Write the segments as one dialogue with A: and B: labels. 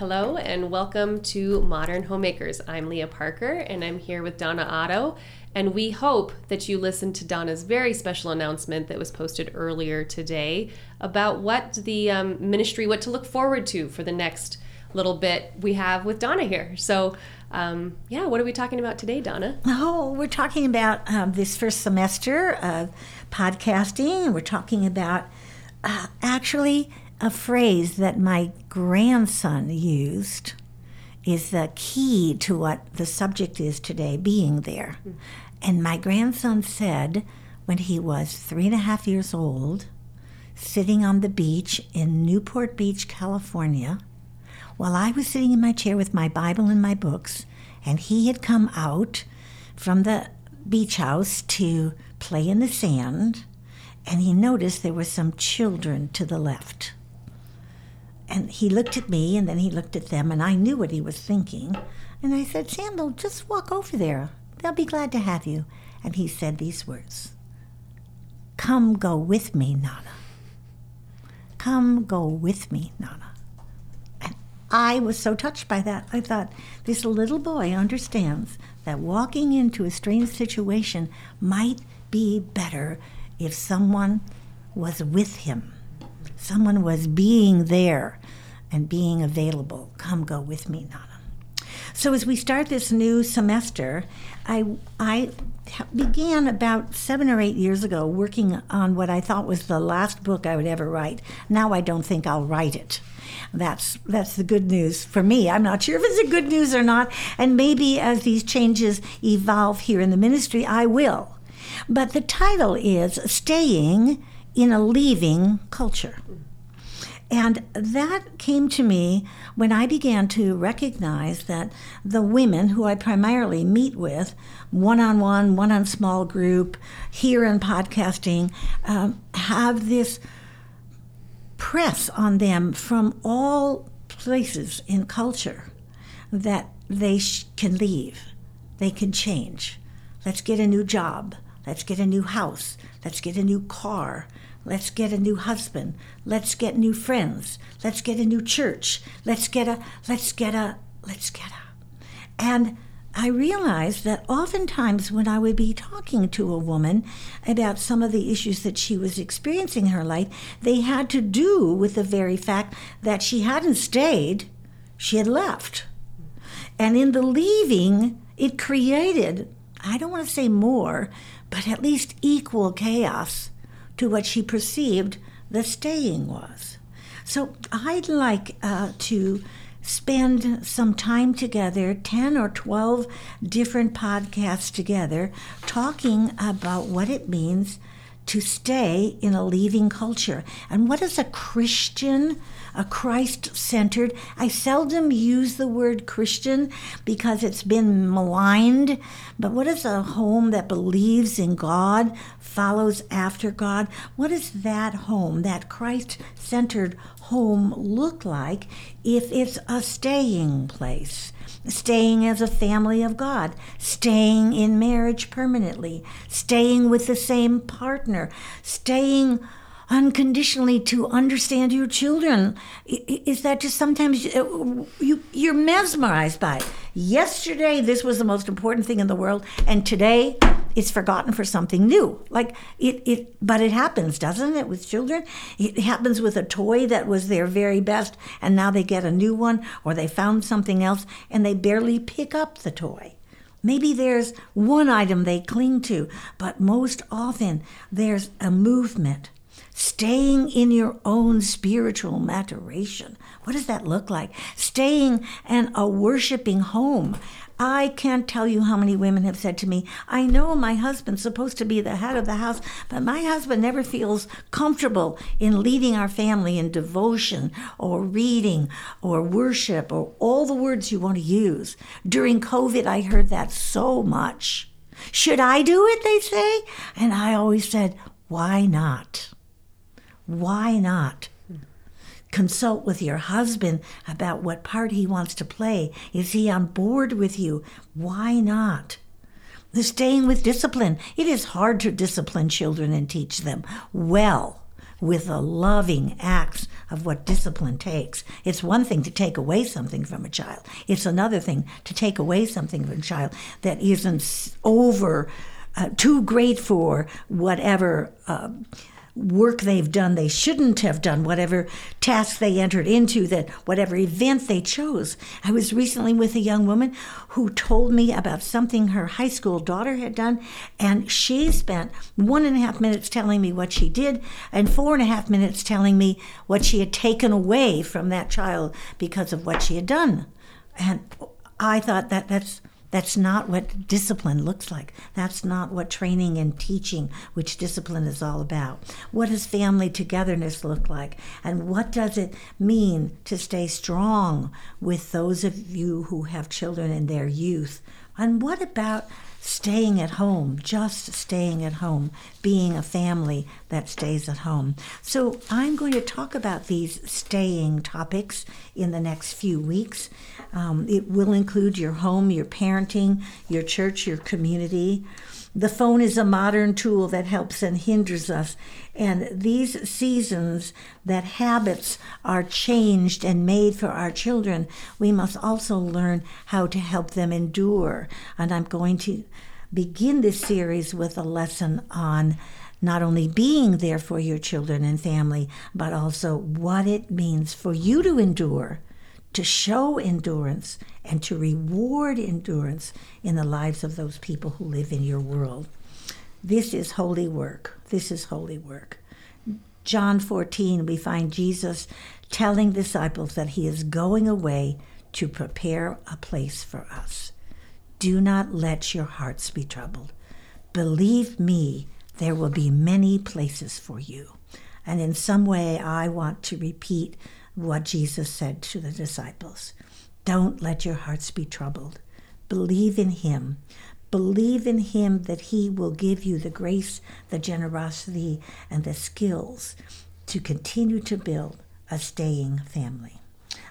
A: Hello and welcome to Modern Homemakers. I'm Leah Parker and I'm here with Donna Otto. And we hope that you listened to Donna's very special announcement that was posted earlier today about what the um, ministry, what to look forward to for the next little bit we have with Donna here. So, um, yeah, what are we talking about today, Donna?
B: Oh, we're talking about um, this first semester of podcasting. We're talking about uh, actually a phrase that my grandson used is the key to what the subject is today being there. Mm. And my grandson said when he was three and a half years old, sitting on the beach in Newport Beach, California, while I was sitting in my chair with my Bible and my books, and he had come out from the beach house to play in the sand, and he noticed there were some children to the left. And he looked at me and then he looked at them, and I knew what he was thinking. And I said, Samuel, just walk over there. They'll be glad to have you. And he said these words Come go with me, Nana. Come go with me, Nana. And I was so touched by that. I thought, this little boy understands that walking into a strange situation might be better if someone was with him, someone was being there and being available. Come go with me, Nana. So as we start this new semester, I I began about seven or eight years ago working on what I thought was the last book I would ever write. Now I don't think I'll write it. That's that's the good news for me. I'm not sure if it's a good news or not, and maybe as these changes evolve here in the ministry, I will. But the title is Staying in a Leaving Culture. And that came to me when I began to recognize that the women who I primarily meet with, one on one, one on small group, here in podcasting, um, have this press on them from all places in culture that they sh- can leave, they can change. Let's get a new job. Let's get a new house. Let's get a new car. Let's get a new husband. Let's get new friends. Let's get a new church. Let's get a, let's get a, let's get a. And I realized that oftentimes when I would be talking to a woman about some of the issues that she was experiencing in her life, they had to do with the very fact that she hadn't stayed, she had left. And in the leaving, it created, I don't want to say more, but at least equal chaos to what she perceived the staying was. So I'd like uh, to spend some time together 10 or 12 different podcasts together talking about what it means to stay in a leaving culture. And what is a Christian, a Christ centered? I seldom use the word Christian because it's been maligned, but what is a home that believes in God, follows after God? What does that home, that Christ centered home, look like if it's a staying place? staying as a family of God, staying in marriage permanently, staying with the same partner, staying unconditionally to understand your children. Is that just sometimes uh, you, you're mesmerized by it? Yesterday, this was the most important thing in the world, and today, it's forgotten for something new. Like it, it, but it happens, doesn't it, with children? It happens with a toy that was their very best, and now they get a new one, or they found something else, and they barely pick up the toy. Maybe there's one item they cling to, but most often there's a movement staying in your own spiritual maturation. What does that look like? Staying in a worshiping home. I can't tell you how many women have said to me, I know my husband's supposed to be the head of the house, but my husband never feels comfortable in leading our family in devotion or reading or worship or all the words you want to use. During COVID, I heard that so much. Should I do it? They say. And I always said, why not? Why not? Consult with your husband about what part he wants to play. Is he on board with you? Why not? Staying with discipline. It is hard to discipline children and teach them well with the loving acts of what discipline takes. It's one thing to take away something from a child, it's another thing to take away something from a child that isn't over. Uh, too great for whatever uh, work they've done they shouldn't have done, whatever task they entered into, that whatever event they chose. I was recently with a young woman who told me about something her high school daughter had done, and she spent one and a half minutes telling me what she did, and four and a half minutes telling me what she had taken away from that child because of what she had done. And I thought that that's that's not what discipline looks like. That's not what training and teaching, which discipline is all about. What does family togetherness look like? And what does it mean to stay strong with those of you who have children in their youth? And what about staying at home, just staying at home, being a family that stays at home. So, I'm going to talk about these staying topics in the next few weeks. Um, it will include your home, your parenting, your church, your community. The phone is a modern tool that helps and hinders us. And these seasons that habits are changed and made for our children, we must also learn how to help them endure. And I'm going to begin this series with a lesson on not only being there for your children and family, but also what it means for you to endure to show endurance and to reward endurance in the lives of those people who live in your world. This is holy work. This is holy work. John 14, we find Jesus telling disciples that he is going away to prepare a place for us. Do not let your hearts be troubled. Believe me, there will be many places for you. And in some way, I want to repeat what Jesus said to the disciples Don't let your hearts be troubled. Believe in Him. Believe in Him that He will give you the grace, the generosity, and the skills to continue to build a staying family.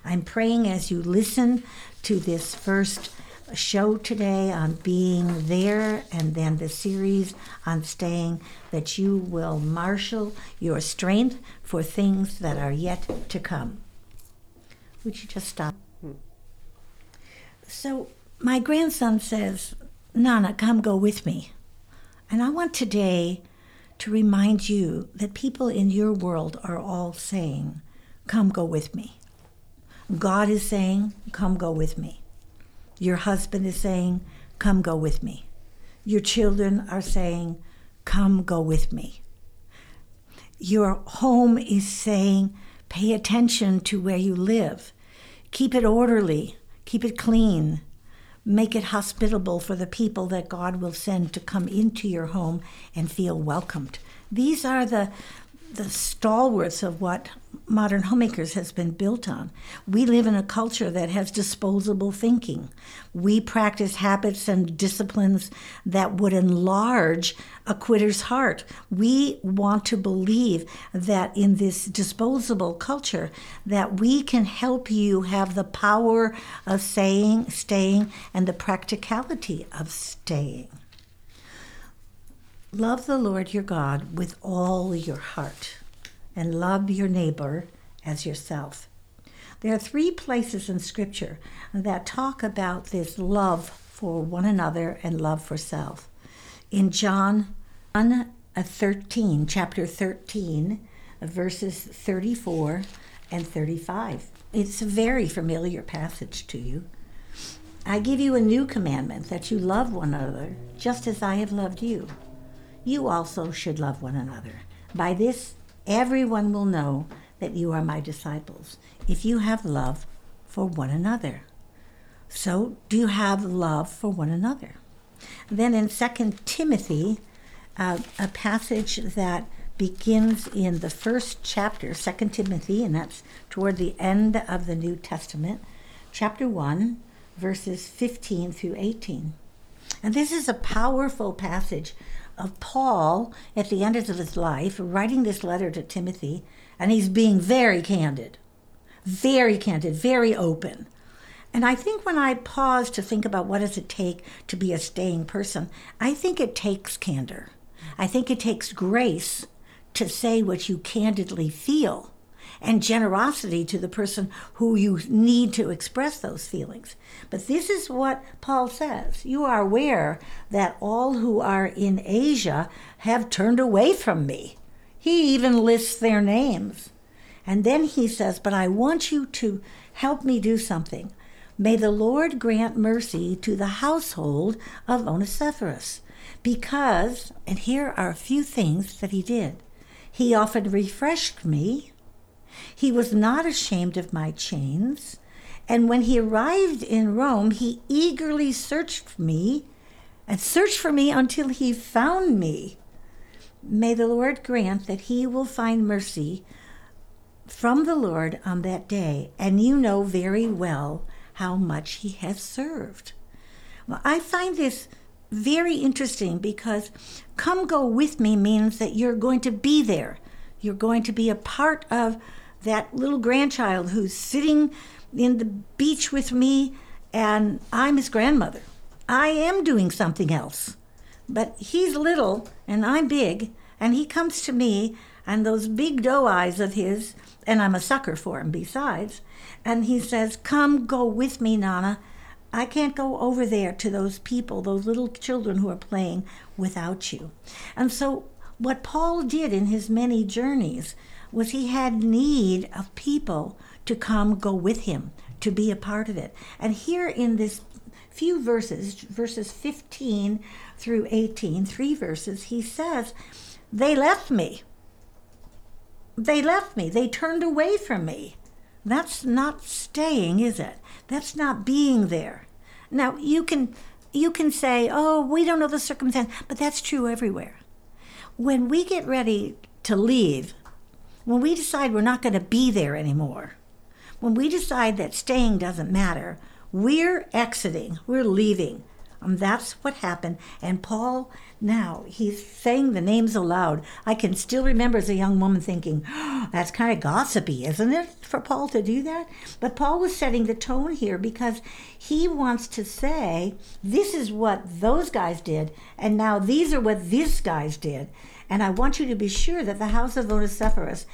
B: I'm praying as you listen to this first show today on being there and then the series on staying that you will marshal your strength for things that are yet to come. Would you just stop? Hmm. So, my grandson says, Nana, come go with me. And I want today to remind you that people in your world are all saying, Come go with me. God is saying, Come go with me. Your husband is saying, Come go with me. Your children are saying, Come go with me. Your home is saying, Pay attention to where you live. Keep it orderly, keep it clean, make it hospitable for the people that God will send to come into your home and feel welcomed. These are the the stalwarts of what modern homemakers has been built on. We live in a culture that has disposable thinking. We practice habits and disciplines that would enlarge a quitter's heart. We want to believe that in this disposable culture that we can help you have the power of saying, staying and the practicality of staying. Love the Lord your God with all your heart, and love your neighbor as yourself. There are three places in Scripture that talk about this love for one another and love for self. In John 1 uh, 13, chapter 13, verses 34 and 35. It's a very familiar passage to you. I give you a new commandment that you love one another just as I have loved you you also should love one another. By this, everyone will know that you are my disciples, if you have love for one another. So, do you have love for one another? Then in 2 Timothy, uh, a passage that begins in the first chapter, 2 Timothy, and that's toward the end of the New Testament, chapter 1, verses 15 through 18. And this is a powerful passage of Paul at the end of his life writing this letter to Timothy, and he's being very candid, very candid, very open. And I think when I pause to think about what does it take to be a staying person, I think it takes candor. I think it takes grace to say what you candidly feel and generosity to the person who you need to express those feelings. But this is what Paul says You are aware that all who are in Asia have turned away from me. He even lists their names. And then he says, But I want you to help me do something. May the Lord grant mercy to the household of Onesiphorus. Because, and here are a few things that he did. He often refreshed me he was not ashamed of my chains. And when he arrived in Rome, he eagerly searched for me and searched for me until he found me. May the Lord grant that he will find mercy from the Lord on that day, and you know very well how much he has served. Well, I find this very interesting because come go with me means that you're going to be there. You're going to be a part of that little grandchild who's sitting in the beach with me, and I'm his grandmother. I am doing something else. But he's little and I'm big, and he comes to me, and those big doe eyes of his, and I'm a sucker for him besides, and he says, Come, go with me, Nana. I can't go over there to those people, those little children who are playing without you. And so, what Paul did in his many journeys was he had need of people to come go with him, to be a part of it. And here in this few verses, verses 15 through 18, three verses, he says, They left me. They left me. They turned away from me. That's not staying, is it? That's not being there. Now, you can you can say, "Oh, we don't know the circumstance," but that's true everywhere. When we get ready to leave, when we decide we're not going to be there anymore, when we decide that staying doesn't matter, we're exiting, we're leaving. Um, that's what happened. And Paul, now, he's saying the names aloud. I can still remember as a young woman thinking, oh, that's kind of gossipy, isn't it, for Paul to do that? But Paul was setting the tone here because he wants to say, this is what those guys did, and now these are what these guys did. And I want you to be sure that the house of Onesiphorus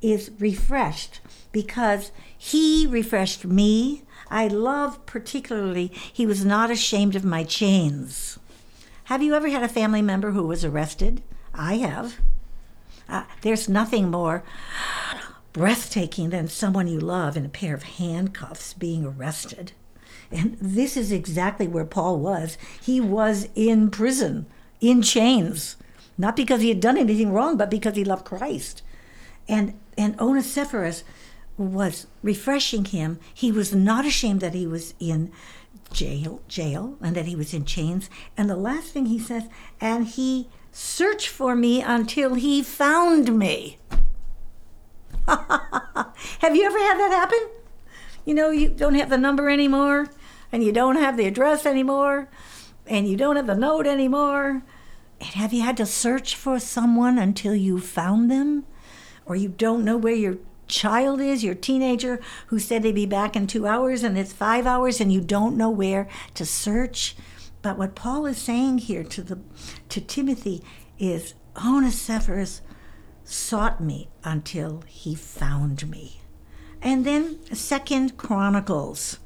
B: is refreshed because he refreshed me. I love particularly, he was not ashamed of my chains. Have you ever had a family member who was arrested? I have. Uh, there's nothing more breathtaking than someone you love in a pair of handcuffs being arrested. And this is exactly where Paul was. He was in prison, in chains not because he had done anything wrong, but because he loved Christ. And and Onesiphorus was refreshing him. He was not ashamed that he was in jail, jail, and that he was in chains. And the last thing he says, and he searched for me until he found me. have you ever had that happen? You know, you don't have the number anymore, and you don't have the address anymore, and you don't have the note anymore, have you had to search for someone until you found them? Or you don't know where your child is, your teenager who said they'd be back in two hours and it's five hours and you don't know where to search? But what Paul is saying here to the to Timothy is Onesiphorus sought me until he found me. And then Second Chronicles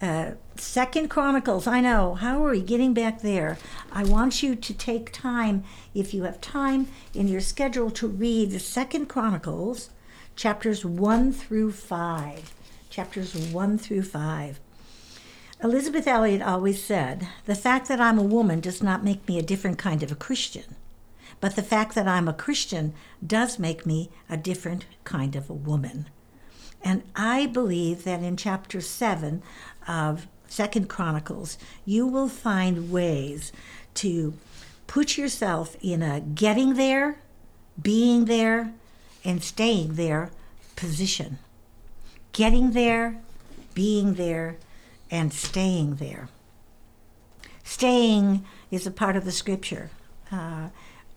B: uh, Second Chronicles, I know. How are we getting back there? I want you to take time, if you have time in your schedule, to read the Second Chronicles, chapters 1 through 5. Chapters 1 through 5. Elisabeth Elliot always said, The fact that I'm a woman does not make me a different kind of a Christian, but the fact that I'm a Christian does make me a different kind of a woman. And I believe that in chapter 7 of Second Chronicles, you will find ways to put yourself in a getting there, being there, and staying there position. Getting there, being there, and staying there. Staying is a part of the scripture. Uh,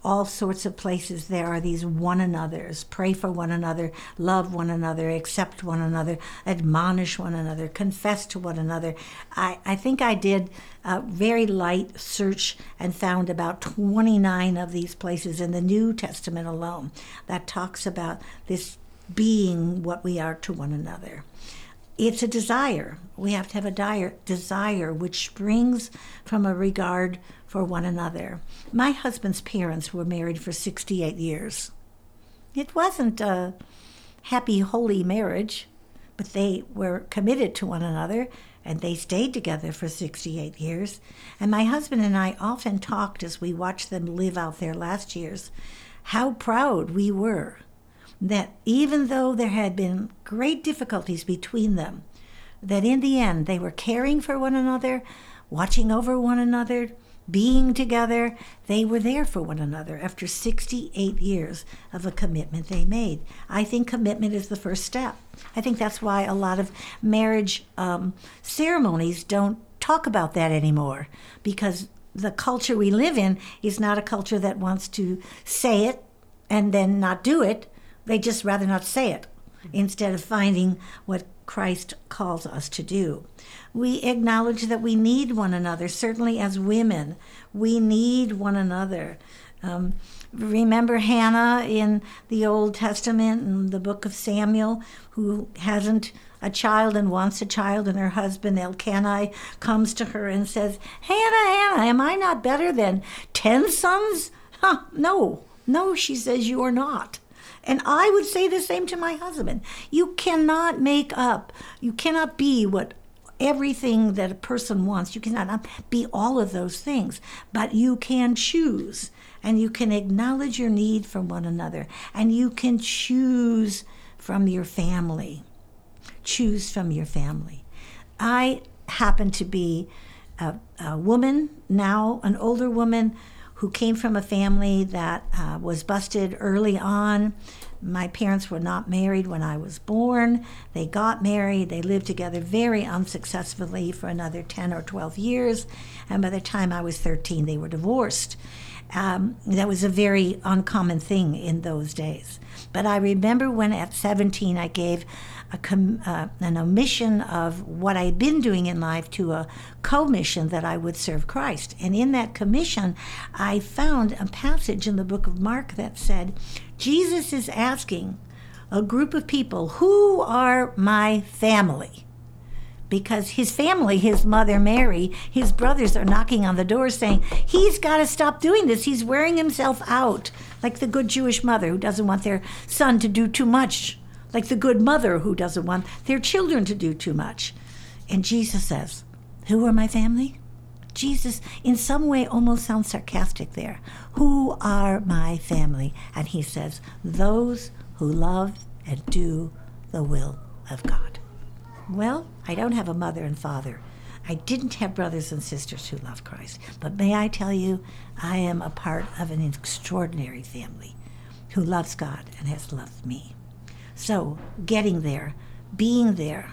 B: all sorts of places there are these one another's pray for one another love one another accept one another admonish one another confess to one another. I, I think i did a very light search and found about 29 of these places in the new testament alone that talks about this being what we are to one another it's a desire. We have to have a dire, desire which springs from a regard for one another. My husband's parents were married for 68 years. It wasn't a happy, holy marriage, but they were committed to one another and they stayed together for 68 years. And my husband and I often talked as we watched them live out their last years how proud we were that even though there had been great difficulties between them, that in the end they were caring for one another, watching over one another, being together. They were there for one another after 68 years of a commitment they made. I think commitment is the first step. I think that's why a lot of marriage um, ceremonies don't talk about that anymore because the culture we live in is not a culture that wants to say it and then not do it they just rather not say it instead of finding what Christ calls us to do. We acknowledge that we need one another, certainly as women. We need one another. Um, remember Hannah in the Old Testament in the book of Samuel, who hasn't a child and wants a child, and her husband Elkanah comes to her and says, Hannah, Hannah, am I not better than ten sons? Huh, no, no, she says, you are not. And I would say the same to my husband. You cannot make up, you cannot be what everything that a person wants. You cannot be all of those things, but you can choose and you can acknowledge your need from one another and you can choose from your family. Choose from your family. I happen to be a, a woman now, an older woman who came from a family that uh, was busted early on. My parents were not married when I was born. They got married. They lived together very unsuccessfully for another 10 or 12 years. And by the time I was 13, they were divorced. Um, that was a very uncommon thing in those days. But I remember when at 17 I gave a com- uh, an omission of what I'd been doing in life to a commission that I would serve Christ. And in that commission, I found a passage in the book of Mark that said, Jesus is asking a group of people, Who are my family? because his family, his mother Mary, his brothers are knocking on the door saying, He's got to stop doing this. He's wearing himself out, like the good Jewish mother who doesn't want their son to do too much like the good mother who doesn't want their children to do too much. And Jesus says, Who are my family? Jesus, in some way, almost sounds sarcastic there. Who are my family? And he says, Those who love and do the will of God. Well, I don't have a mother and father. I didn't have brothers and sisters who love Christ. But may I tell you, I am a part of an extraordinary family who loves God and has loved me. So, getting there, being there,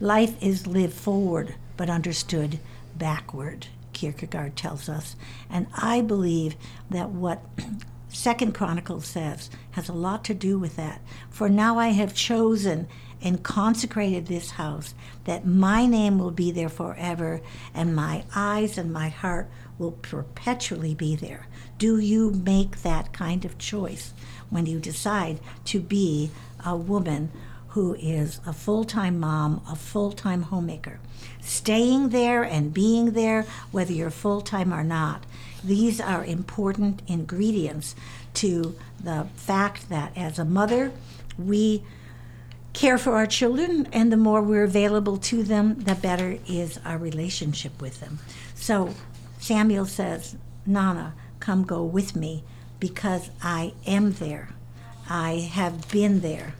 B: life is lived forward but understood backward, Kierkegaard tells us. And I believe that what Second Chronicles says has a lot to do with that. For now I have chosen and consecrated this house, that my name will be there forever, and my eyes and my heart will perpetually be there. Do you make that kind of choice when you decide to be a woman who is a full time mom, a full time homemaker. Staying there and being there, whether you're full time or not, these are important ingredients to the fact that as a mother, we care for our children, and the more we're available to them, the better is our relationship with them. So Samuel says, Nana, come go with me because I am there. I have been there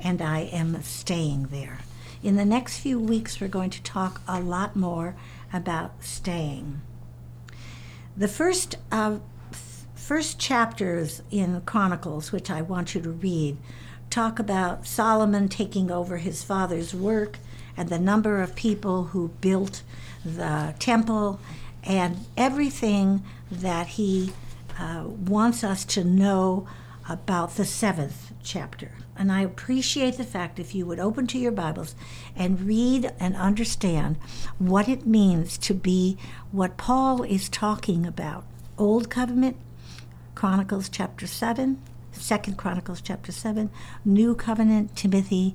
B: and I am staying there. In the next few weeks, we're going to talk a lot more about staying. The first uh, first chapters in Chronicles, which I want you to read, talk about Solomon taking over his father's work and the number of people who built the temple and everything that he uh, wants us to know about the seventh chapter. And I appreciate the fact if you would open to your Bibles and read and understand what it means to be what Paul is talking about. Old Covenant, Chronicles chapter 7, Second Chronicles chapter 7, New Covenant, Timothy,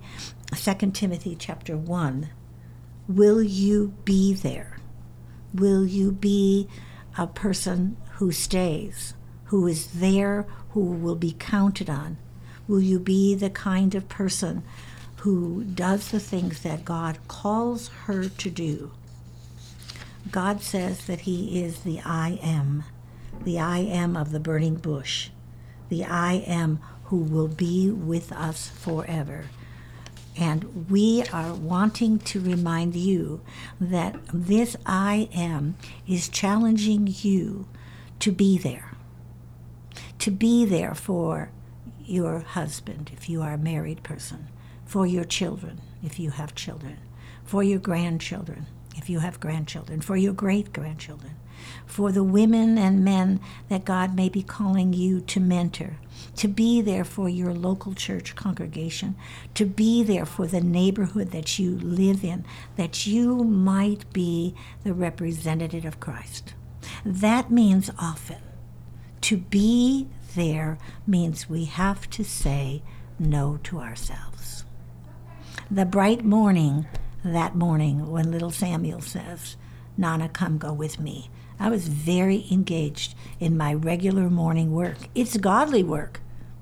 B: Second Timothy chapter 1. Will you be there? Will you be a person who stays, who is there, who will be counted on? Will you be the kind of person who does the things that God calls her to do? God says that He is the I am, the I am of the burning bush, the I am who will be with us forever. And we are wanting to remind you that this I am is challenging you to be there. To be there for your husband if you are a married person, for your children if you have children, for your grandchildren if you have grandchildren, for your great grandchildren, for the women and men that God may be calling you to mentor, to be there for your local church congregation, to be there for the neighborhood that you live in, that you might be the representative of Christ. That means often to be there means we have to say no to ourselves. The bright morning, that morning, when little Samuel says, Nana, come go with me, I was very engaged in my regular morning work. It's godly work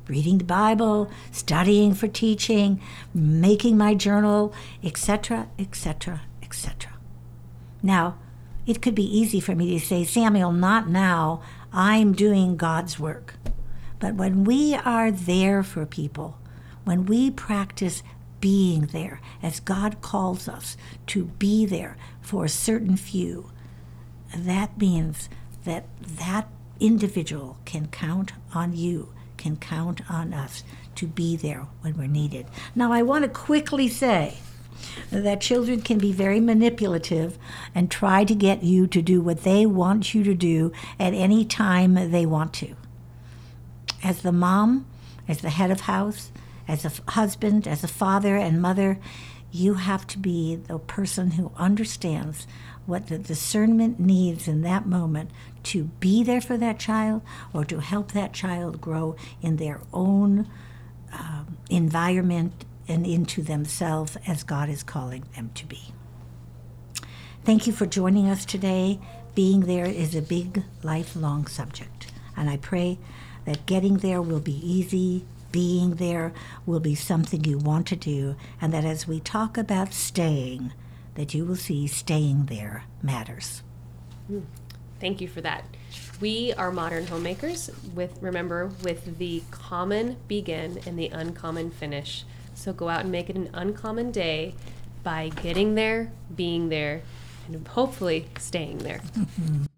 B: reading the Bible, studying for teaching, making my journal, etc., etc., etc. Now, it could be easy for me to say, Samuel, not now. I'm doing God's work. But when we are there for people, when we practice being there as God calls us to be there for a certain few, that means that that individual can count on you, can count on us to be there when we're needed. Now, I want to quickly say that children can be very manipulative and try to get you to do what they want you to do at any time they want to. As the mom, as the head of house, as a husband, as a father and mother, you have to be the person who understands what the discernment needs in that moment to be there for that child or to help that child grow in their own um, environment and into themselves as God is calling them to be. Thank you for joining us today. Being there is a big, lifelong subject. And I pray that getting there will be easy, being there will be something you want to do, and that as we talk about staying, that you will see staying there matters.
A: Thank you for that. We are modern homemakers with remember with the common begin and the uncommon finish. So go out and make it an uncommon day by getting there, being there, and hopefully staying there.